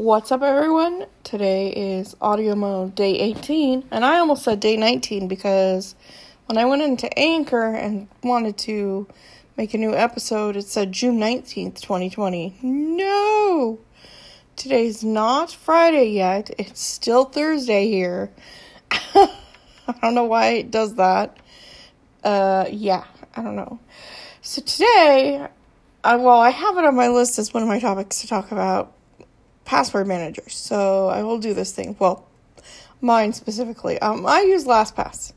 What's up, everyone? Today is audio mode day 18, and I almost said day 19 because when I went into Anchor and wanted to make a new episode, it said June 19th, 2020. No! Today's not Friday yet, it's still Thursday here. I don't know why it does that. Uh, yeah, I don't know. So today, I, well, I have it on my list as one of my topics to talk about password managers. So I will do this thing. Well, mine specifically. Um, I use LastPass.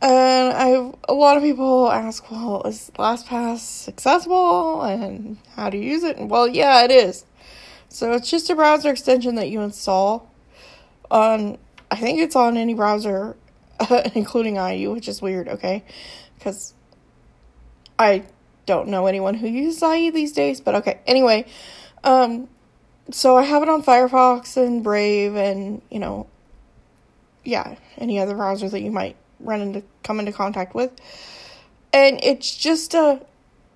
And I a lot of people ask, well, is LastPass accessible and how to use it? And well, yeah, it is. So it's just a browser extension that you install on I think it's on any browser including IE, which is weird, okay? Cuz I don't know anyone who uses IE these days, but okay. Anyway, um so I have it on Firefox and Brave and, you know, yeah, any other browser that you might run into come into contact with. And it's just a,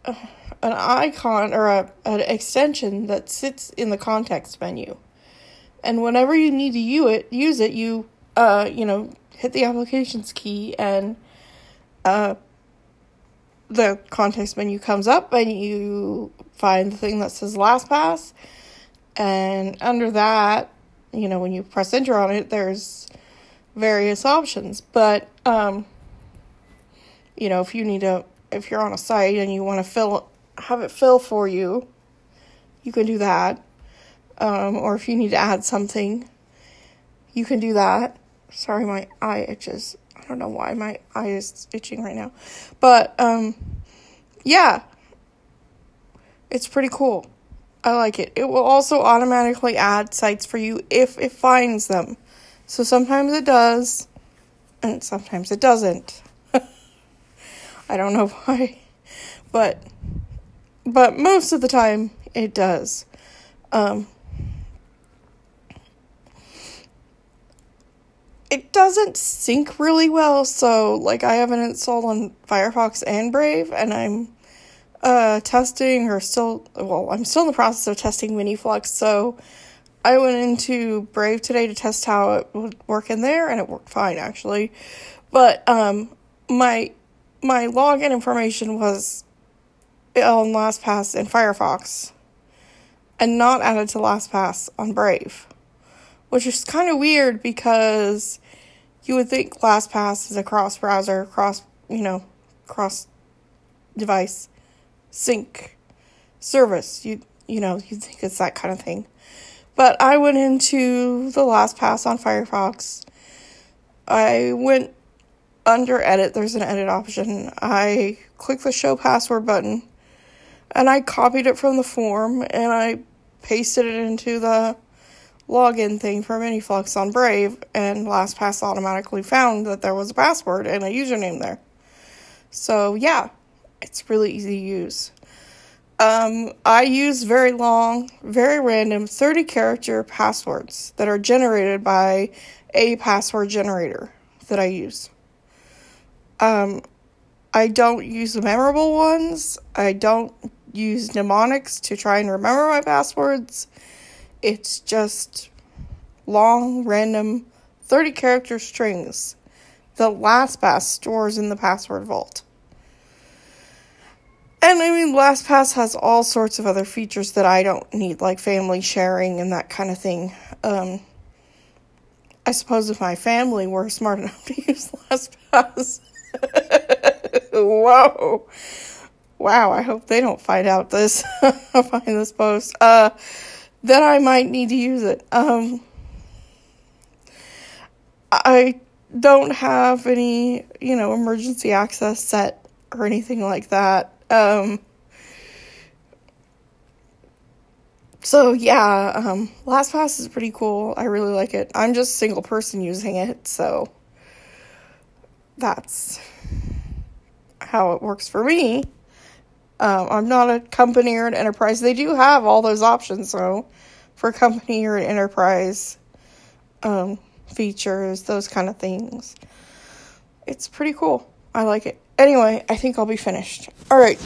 an icon or a an extension that sits in the context menu. And whenever you need to use it, use it, you uh, you know, hit the applications key and uh the context menu comes up and you find the thing that says LastPass and under that, you know, when you press enter on it, there's various options. But, um, you know, if you need to, if you're on a site and you want to fill, have it fill for you, you can do that. Um, or if you need to add something, you can do that. Sorry, my eye itches. I don't know why my eye is itching right now. But, um, yeah, it's pretty cool. I like it. It will also automatically add sites for you if it finds them. So sometimes it does, and sometimes it doesn't. I don't know why, but but most of the time it does. Um, it doesn't sync really well, so like I have it installed on Firefox and Brave, and I'm uh, testing or still, well, I'm still in the process of testing MiniFlux. So I went into Brave today to test how it would work in there, and it worked fine actually. But um, my my login information was on LastPass in Firefox, and not added to LastPass on Brave, which is kind of weird because you would think LastPass is a cross browser, cross you know, cross device sync service. You you know, you think it's that kind of thing. But I went into the LastPass on Firefox. I went under edit, there's an edit option. I clicked the show password button and I copied it from the form and I pasted it into the login thing for MiniFlux on Brave and LastPass automatically found that there was a password and a username there. So yeah, it's really easy to use. Um, I use very long, very random 30 character passwords that are generated by a password generator that I use. Um, I don't use memorable ones. I don't use mnemonics to try and remember my passwords. It's just long, random 30 character strings that LastPass stores in the password vault. And I mean, LastPass has all sorts of other features that I don't need, like family sharing and that kind of thing. Um, I suppose if my family were smart enough to use LastPass. Whoa. Wow, I hope they don't find out this, find this post. Uh, then I might need to use it. Um, I don't have any, you know, emergency access set or anything like that. Um, so yeah, um, LastPass is pretty cool. I really like it. I'm just a single person using it, so that's how it works for me. Um, I'm not a company or an enterprise. They do have all those options, though, for company or an enterprise um, features, those kind of things. It's pretty cool. I like it. Anyway, I think I'll be finished. All right.